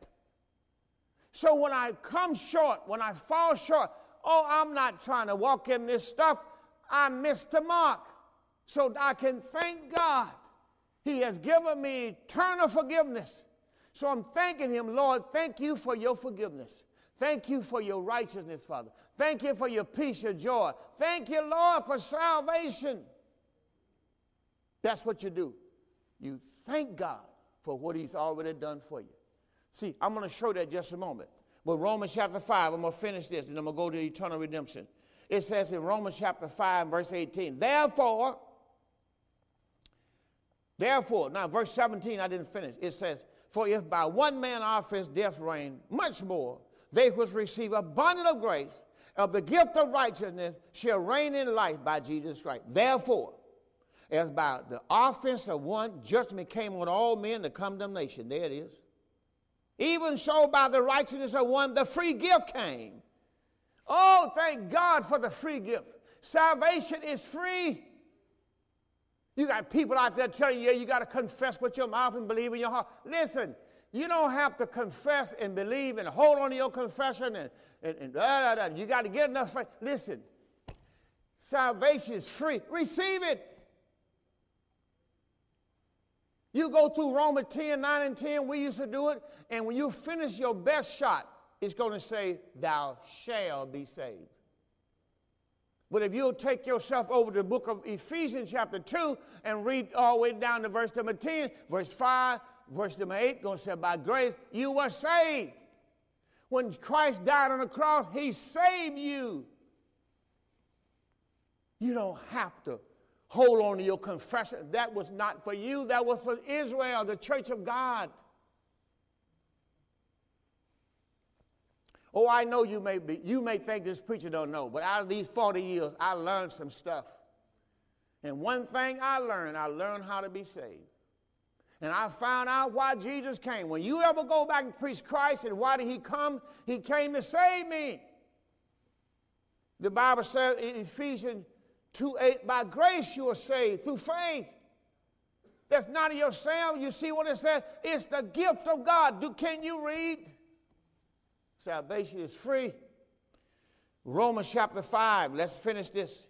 So when I come short, when I fall short, oh, I'm not trying to walk in this stuff. I missed the mark. So I can thank God. He has given me eternal forgiveness. So I'm thanking him, Lord, thank you for your forgiveness. Thank you for your righteousness, Father. Thank you for your peace, your joy. Thank you, Lord, for salvation. That's what you do. You thank God for what he's already done for you. See, I'm going to show that just a moment. But Romans chapter 5, I'm going to finish this, and I'm going to go to eternal redemption. It says in Romans chapter 5, verse 18, therefore, therefore, now verse 17, I didn't finish. It says, for if by one man offense death reigned, much more they which receive abundant of grace of the gift of righteousness shall reign in life by Jesus Christ. Therefore, as by the offense of one, judgment came on all men to condemnation. There it is. Even so, by the righteousness of one, the free gift came. Oh, thank God for the free gift. Salvation is free. You got people out there telling you, yeah, you got to confess with your mouth and believe in your heart. Listen, you don't have to confess and believe and hold on to your confession and, and, and da, da, da. you got to get enough faith. Listen, salvation is free. Receive it. You go through Romans 10, 9 and 10, we used to do it, and when you finish your best shot, it's going to say, Thou shall be saved. But if you'll take yourself over to the book of Ephesians, chapter 2, and read all the way down to verse number 10, verse 5, verse number 8, going to say, By grace you were saved. When Christ died on the cross, he saved you. You don't have to hold on to your confession. That was not for you, that was for Israel, the church of God. Oh, I know you may be, you may think this preacher don't know, but out of these 40 years, I learned some stuff. And one thing I learned, I learned how to be saved. And I found out why Jesus came. When you ever go back and preach Christ and why did he come? He came to save me. The Bible says in Ephesians 2 8, by grace you are saved through faith. That's not of yourself. You see what it says? It's the gift of God. Do, can you read? Salvation is free. Romans chapter 5, let's finish this.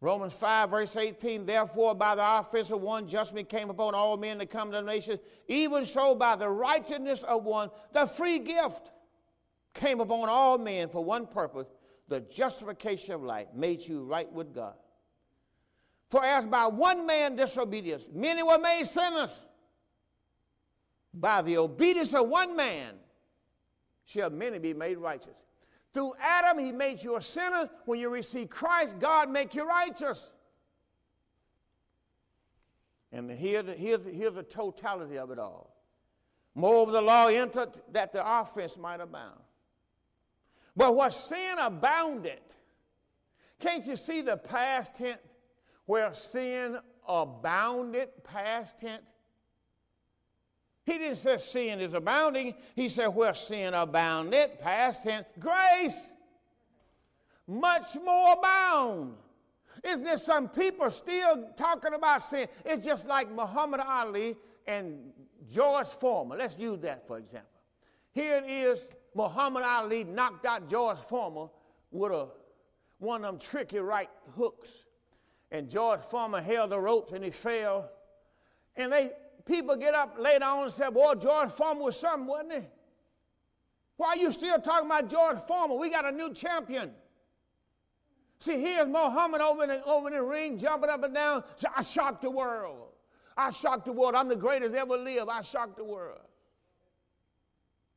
Romans 5, verse 18, therefore, by the offense of one, judgment came upon all men to condemnation. Even so, by the righteousness of one, the free gift came upon all men for one purpose the justification of life made you right with God. For as by one man disobedience, many were made sinners. By the obedience of one man, shall many be made righteous. Through Adam, he made you a sinner. When you receive Christ, God make you righteous. And here's the, here's, here's the totality of it all. Moreover, the law entered that the offense might abound. But what sin abounded, can't you see the past tense where sin abounded, past tense? He didn't say sin is abounding. He said where sin abounded, past tense, grace much more abound. Isn't there some people still talking about sin? It's just like Muhammad Ali and George Foreman. Let's use that for example. Here it is, Muhammad Ali knocked out George Foreman with a, one of them tricky right hooks. And George Foreman held the ropes and he fell. And they people get up later on and say, Boy, George Foreman was something, wasn't he? Why are you still talking about George Foreman? We got a new champion. See, here's Muhammad over in, the, over in the ring, jumping up and down. So I shocked the world. I shocked the world. I'm the greatest ever lived. I shocked the world.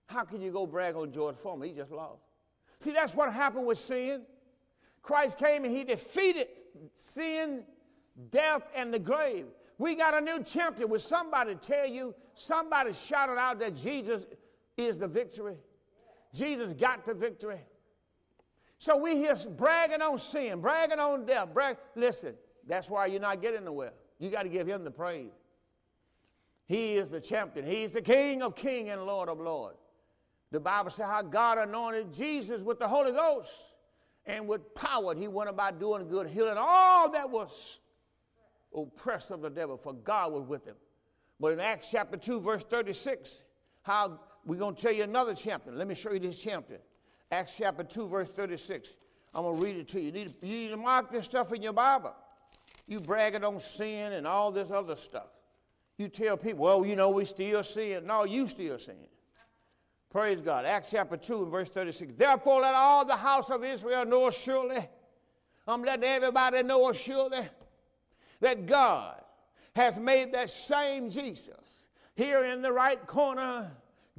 How can you go brag on George Foreman? He just lost. See, that's what happened with sin. Christ came and he defeated sin, death, and the grave. We got a new champion. Will somebody tell you, somebody shouted out that Jesus is the victory? Jesus got the victory. So we here bragging on sin, bragging on death. Brag. Listen, that's why you're not getting nowhere. You got to give him the praise. He is the champion. He's the King of kings and Lord of lords. The Bible says how God anointed Jesus with the Holy Ghost and with power. He went about doing good, healing all that was oppressed of the devil, for God was with him. But in Acts chapter 2, verse 36, how we're going to tell you another champion. Let me show you this champion. Acts chapter 2, verse 36. I'm going to read it to you. You need, you need to mark this stuff in your Bible. You bragging on sin and all this other stuff. You tell people, well, you know, we still sin. No, you still sin. Praise God. Acts chapter 2 and verse 36. Therefore, let all the house of Israel know surely. I'm letting everybody know surely that God has made that same Jesus here in the right corner.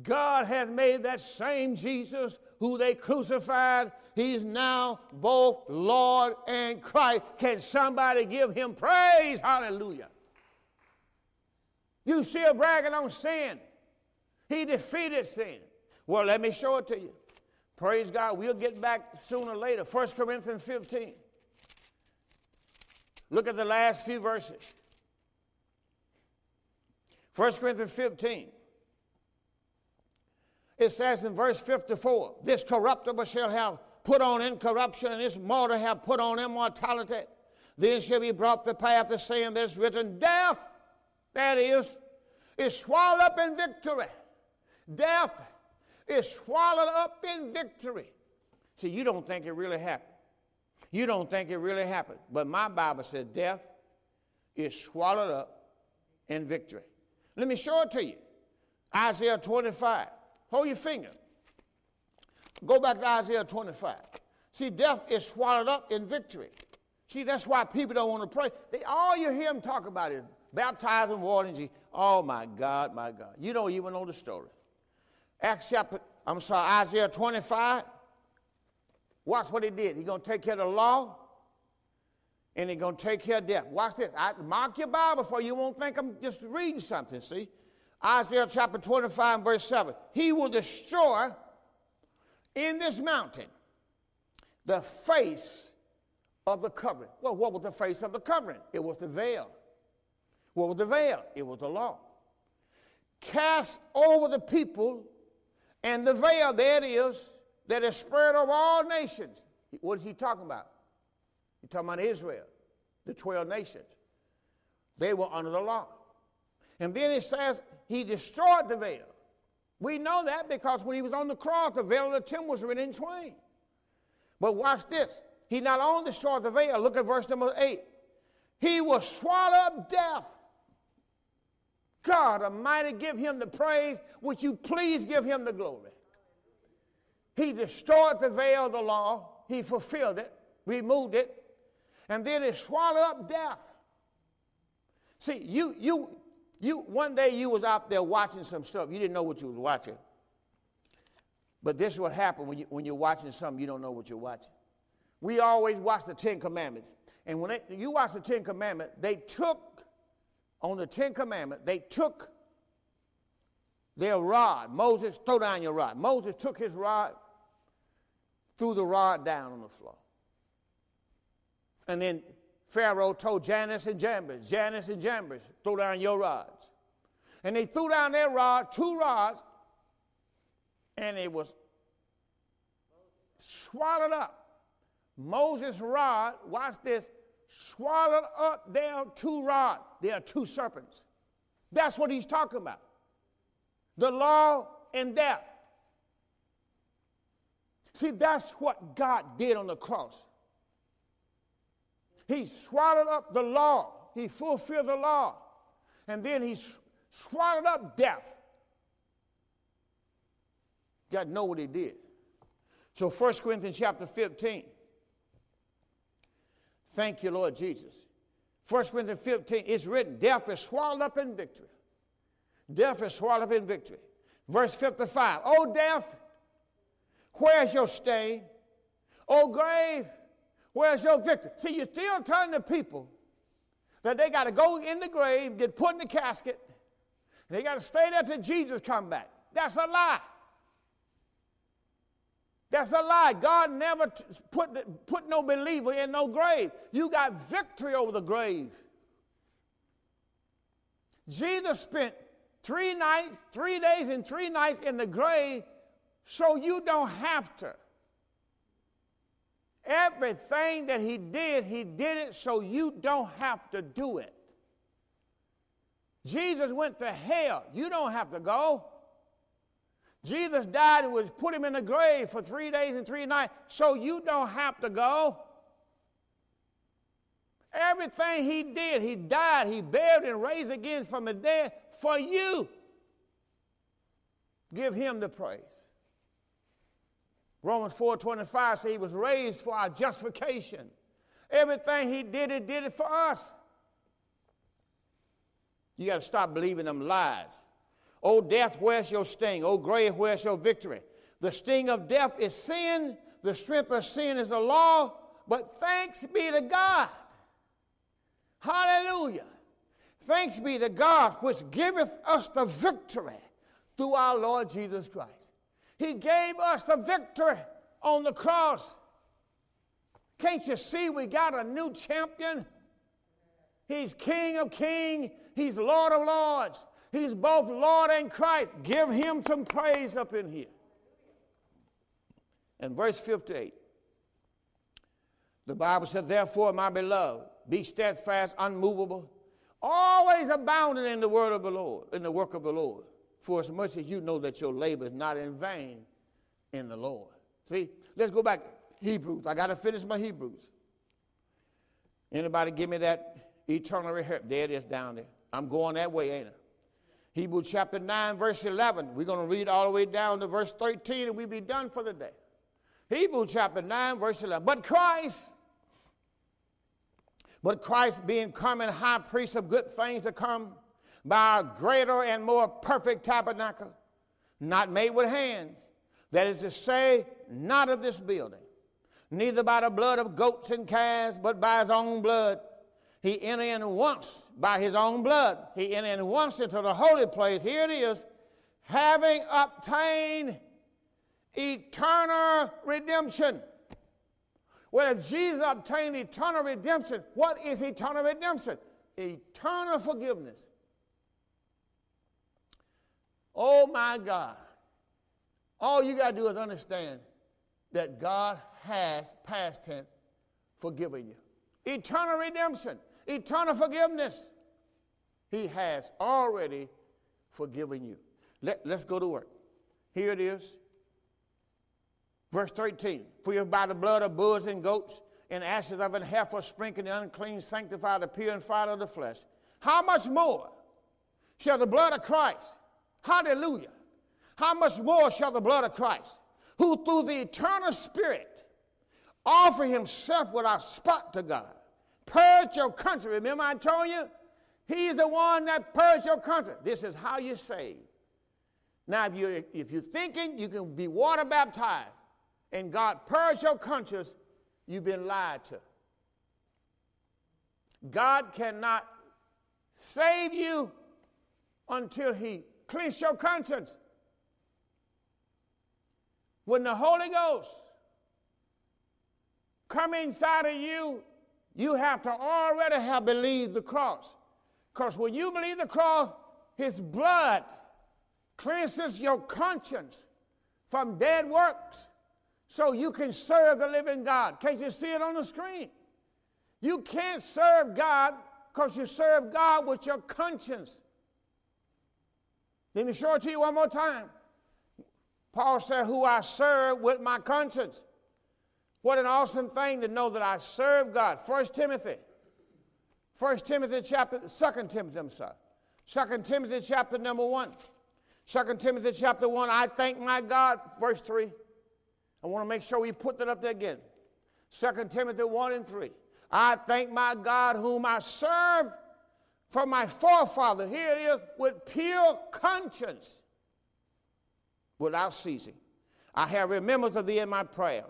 God has made that same Jesus who they crucified. He's now both Lord and Christ. Can somebody give him praise? Hallelujah. You still bragging on sin. He defeated sin. Well, let me show it to you. Praise God. We'll get back sooner or later. 1 Corinthians 15. Look at the last few verses. 1 Corinthians 15. It says in verse 54 this corruptible shall have put on incorruption, and this mortal have put on immortality. Then shall be brought the path of saying that's written, Death, that is, is swallowed up in victory. Death is swallowed up in victory. See, you don't think it really happened. You don't think it really happened. But my Bible says death is swallowed up in victory. Let me show it to you. Isaiah 25. Hold your finger. Go back to Isaiah 25. See, death is swallowed up in victory. See, that's why people don't want to pray. They, all you hear them talk about is baptizing water and Jesus. Oh my God, my God. You don't even know the story. Acts chapter, I'm sorry, Isaiah 25. Watch what he did. He's going to take care of the law and he's going to take care of death. Watch this. I, mark your Bible for you won't think I'm just reading something, see? Isaiah chapter 25 verse 7. He will destroy in this mountain the face of the covering. Well, what was the face of the covering? It was the veil. What was the veil? It was the law. Cast over the people, and the veil, there it is, that is spread over all nations. What is he talking about? He's talking about Israel, the 12 nations. They were under the law. And then it says he destroyed the veil. We know that because when he was on the cross, the veil of the temple was rent in twain. But watch this. He not only destroyed the veil, look at verse number 8. He will swallow up death. God Almighty, give him the praise. Would you please give him the glory? He destroyed the veil of the law. He fulfilled it, removed it, and then he swallowed up death. See, you, you, you, one day you was out there watching some stuff. You didn't know what you was watching. But this is what happened when, you, when you're watching something you don't know what you're watching. We always watch the Ten Commandments. And when they, you watch the Ten Commandments, they took, on the Ten Commandments, they took their rod. Moses, throw down your rod. Moses took his rod, threw the rod down on the floor. And then Pharaoh told Jannes and Jambres, Jannes and Jambres, throw down your rods. And they threw down their rod, two rods, and it was swallowed up. Moses' rod, watch this, swallowed up their two rods. There are two serpents. That's what he's talking about. The law and death. See, that's what God did on the cross. He swallowed up the law. He fulfilled the law. And then he swallowed up death. God know what he did. So 1 Corinthians chapter 15. Thank you, Lord Jesus. 1 Corinthians 15, it's written, death is swallowed up in victory. Death is swallowed up in victory. Verse 55, Oh, death, where's your sting? Oh, grave, Where's your victory? See, you're still telling the people that they got to go in the grave, get put in the casket, and they got to stay there till Jesus come back. That's a lie. That's a lie. God never put, put no believer in no grave. You got victory over the grave. Jesus spent three nights, three days, and three nights in the grave so you don't have to. Everything that he did, he did it so you don't have to do it. Jesus went to hell. You don't have to go. Jesus died and was put him in the grave for three days and three nights, so you don't have to go. Everything he did, he died, he buried and raised again from the dead for you. Give him the praise. Romans 4:25 says he was raised for our justification. Everything he did, he did it for us. You got to stop believing them lies. Oh, death, where's your sting? Oh, grave, where's your victory? The sting of death is sin. The strength of sin is the law. But thanks be to God. Hallelujah. Thanks be to God, which giveth us the victory through our Lord Jesus Christ. He gave us the victory on the cross. Can't you see we got a new champion? He's King of Kings, He's Lord of Lords. He's both Lord and Christ. Give Him some praise up in here. And verse 58, the Bible said, Therefore, my beloved, be steadfast, unmovable, always abounding in the word of the Lord, in the work of the Lord for as much as you know that your labor is not in vain in the Lord. See, let's go back. Hebrews. I got to finish my Hebrews. Anybody give me that eternal help? There it is down there. I'm going that way, ain't I? Hebrews chapter 9, verse 11. We're going to read all the way down to verse 13 and we'll be done for the day. Hebrews chapter 9, verse 11. But Christ, but Christ being come and high priest of good things to come by a greater and more perfect tabernacle, not made with hands, that is to say, not of this building, neither by the blood of goats and calves, but by his own blood. He entered in once by his own blood. He entered in once into the holy place. Here it is, having obtained eternal redemption. Well, if Jesus obtained eternal redemption, what is eternal redemption? Eternal forgiveness. Oh my God. All you got to do is understand that God has, past tense, forgiven you. Eternal redemption, eternal forgiveness. He has already forgiven you. Let, let's go to work. Here it is. Verse 13 For if by the blood of bulls and goats and ashes of an heifer sprinkling the unclean sanctify the pure and fire of the flesh, how much more shall the blood of Christ, hallelujah, how much more shall the blood of Christ, who through the eternal Spirit offer himself without spot to God, purge your country. Remember, I told you, he's the one that purged your country. This is how you're saved. Now, if you're, if you're thinking you can be water baptized, and God purge your conscience, you've been lied to. God cannot save you until He cleans your conscience. When the Holy Ghost come inside of you, you have to already have believed the cross. Because when you believe the cross, His blood cleanses your conscience from dead works so you can serve the living God. Can't you see it on the screen? You can't serve God because you serve God with your conscience. Let me show it to you one more time. Paul said, Who I serve with my conscience. What an awesome thing to know that I serve God. First Timothy. First Timothy chapter, Second Timothy, I'm sorry. Second Timothy chapter number one. Second Timothy chapter one, I thank my God, verse 3. I want to make sure we put that up there again. 2 Timothy 1 and 3. I thank my God whom I serve for my forefather. Here it is with pure conscience without ceasing. I have remembrance of thee in my prayers,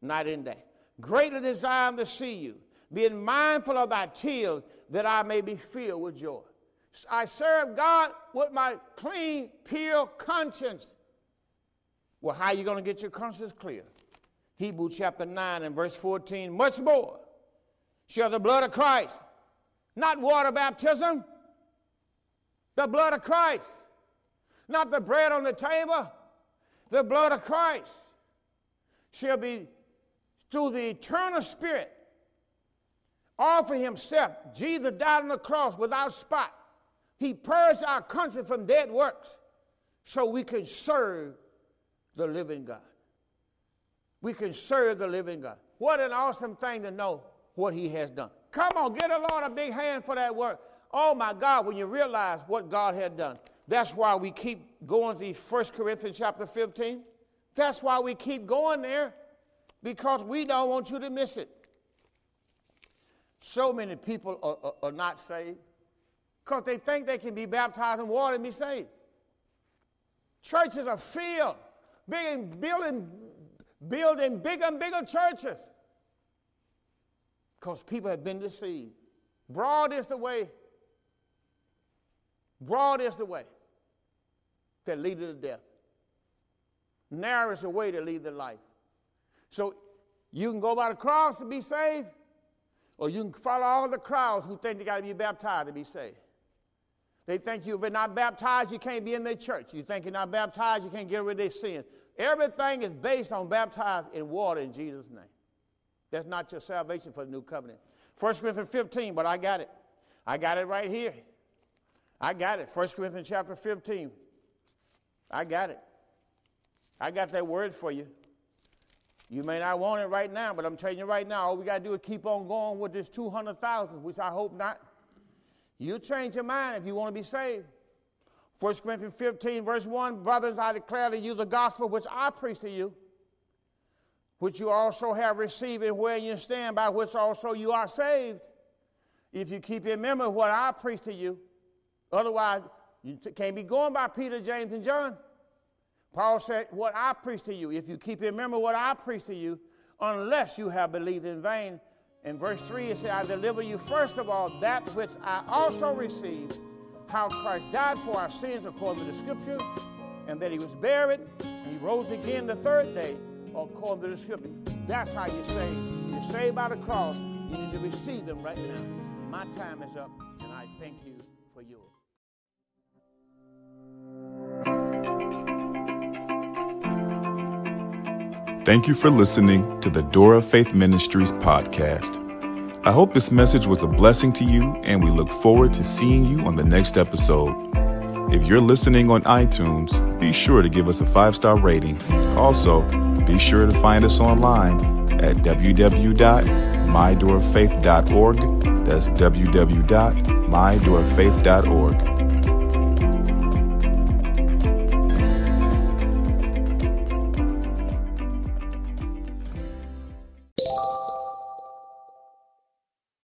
night and day. Greatly desire to see you, being mindful of thy tears, that I may be filled with joy. I serve God with my clean, pure conscience. Well, how are you going to get your conscience clear? Hebrew chapter 9 and verse 14. Much more shall the blood of Christ, not water baptism, the blood of Christ, not the bread on the table, the blood of Christ shall be through the eternal Spirit offer himself. Jesus died on the cross without spot. He purged our country from dead works so we can serve the living God. We can serve the living God. What an awesome thing to know what He has done. Come on, get a Lord a big hand for that work. Oh my God, when you realize what God had done. That's why we keep going to 1 Corinthians chapter 15. That's why we keep going there, because we don't want you to miss it. So many people are, are, are not saved because they think they can be baptized in water and be saved. Churches are filled building, building bigger and bigger churches because people have been deceived. Broad is the way. Broad is the way that leads to death. Narrow is the way to lead the life. So you can go by the cross to be saved, or you can follow all the crowds who think they got to be baptized to be saved. They think if you're not baptized, you can't be in their church. You think you're not baptized, you can't get rid of their sin. Everything is based on baptized in water in Jesus' name. That's not your salvation for the new covenant. 1 Corinthians 15, but I got it. I got it right here. I got it. 1 Corinthians chapter 15. I got it. I got that word for you. You may not want it right now, but I'm telling you right now, all we got to do is keep on going with this 200,000, which I hope not. You'll change your mind if you want to be saved. 1 Corinthians 15, verse 1 Brothers, I declare to you the gospel which I preach to you, which you also have received, and where you stand, by which also you are saved. If you keep in memory what I preach to you, otherwise, you can't be going by Peter, James, and John. Paul said, What I preach to you, if you keep in memory what I preach to you, unless you have believed in vain. In verse 3, it says, I deliver you first of all that which I also received, how Christ died for our sins according to the scripture, and that he was buried, and he rose again the third day according to the scripture. That's how you're saved. You're saved by the cross. You need to receive them right now. My time is up, and I thank you for yours. Thank you for listening to the Door of Faith Ministries podcast. I hope this message was a blessing to you, and we look forward to seeing you on the next episode. If you're listening on iTunes, be sure to give us a five star rating. Also, be sure to find us online at www.mydooroffaith.org. That's www.mydooroffaith.org.